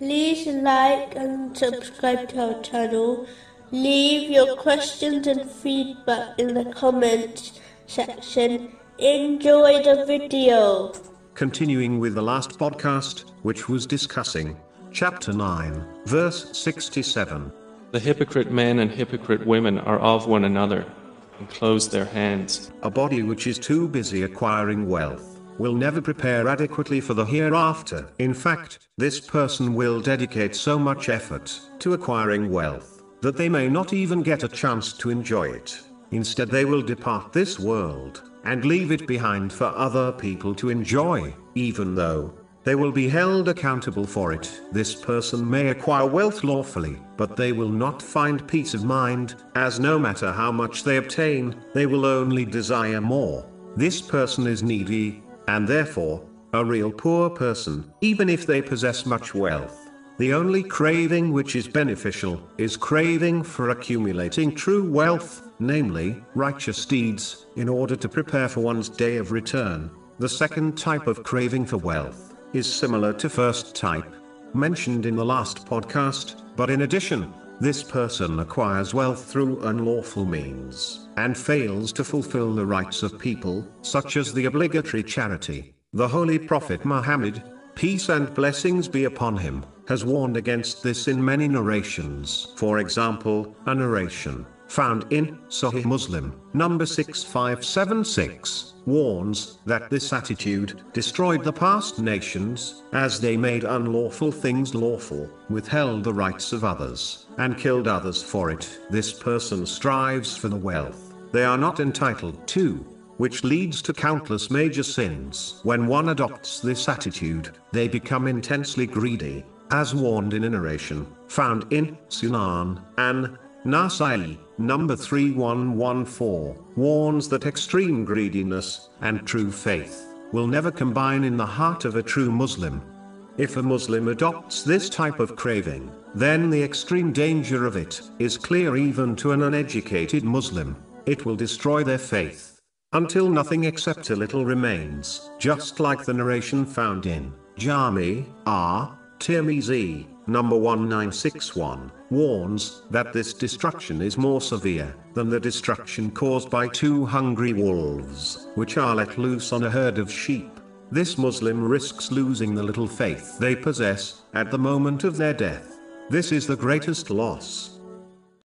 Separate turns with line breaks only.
like and subscribe to our channel. Leave your questions and feedback in the comments section. Enjoy the video.
Continuing with the last podcast, which was discussing chapter 9, verse 67.
The hypocrite men and hypocrite women are of one another, and close their hands.
A body which is too busy acquiring wealth will never prepare adequately for the hereafter. In fact, this person will dedicate so much effort to acquiring wealth that they may not even get a chance to enjoy it. Instead, they will depart this world and leave it behind for other people to enjoy, even though they will be held accountable for it. This person may acquire wealth lawfully, but they will not find peace of mind, as no matter how much they obtain, they will only desire more. This person is needy, and therefore, a real poor person, even if they possess much wealth. The only craving which is beneficial is craving for accumulating true wealth, namely, righteous deeds, in order to prepare for one's day of return. The second type of craving for wealth is similar to first type, mentioned in the last podcast, but in addition, this person acquires wealth through unlawful means, and fails to fulfill the rights of people, such as the obligatory charity. The Holy Prophet Muhammad, peace and blessings be upon him, has warned against this in many narrations. For example, a narration found in Sahih Muslim, number 6576, warns that this attitude destroyed the past nations, as they made unlawful things lawful, withheld the rights of others, and killed others for it. This person strives for the wealth they are not entitled to, which leads to countless major sins. When one adopts this attitude, they become intensely greedy, as warned in a narration found in Sunan an Nasai, number 3114, warns that extreme greediness and true faith will never combine in the heart of a true Muslim. If a Muslim adopts this type of craving, then the extreme danger of it is clear even to an uneducated Muslim. It will destroy their faith until nothing except a little remains, just like the narration found in Jami R. Tirmizi, number 1961, warns that this destruction is more severe than the destruction caused by two hungry wolves, which are let loose on a herd of sheep. This Muslim risks losing the little faith they possess at the moment of their death. This is the greatest loss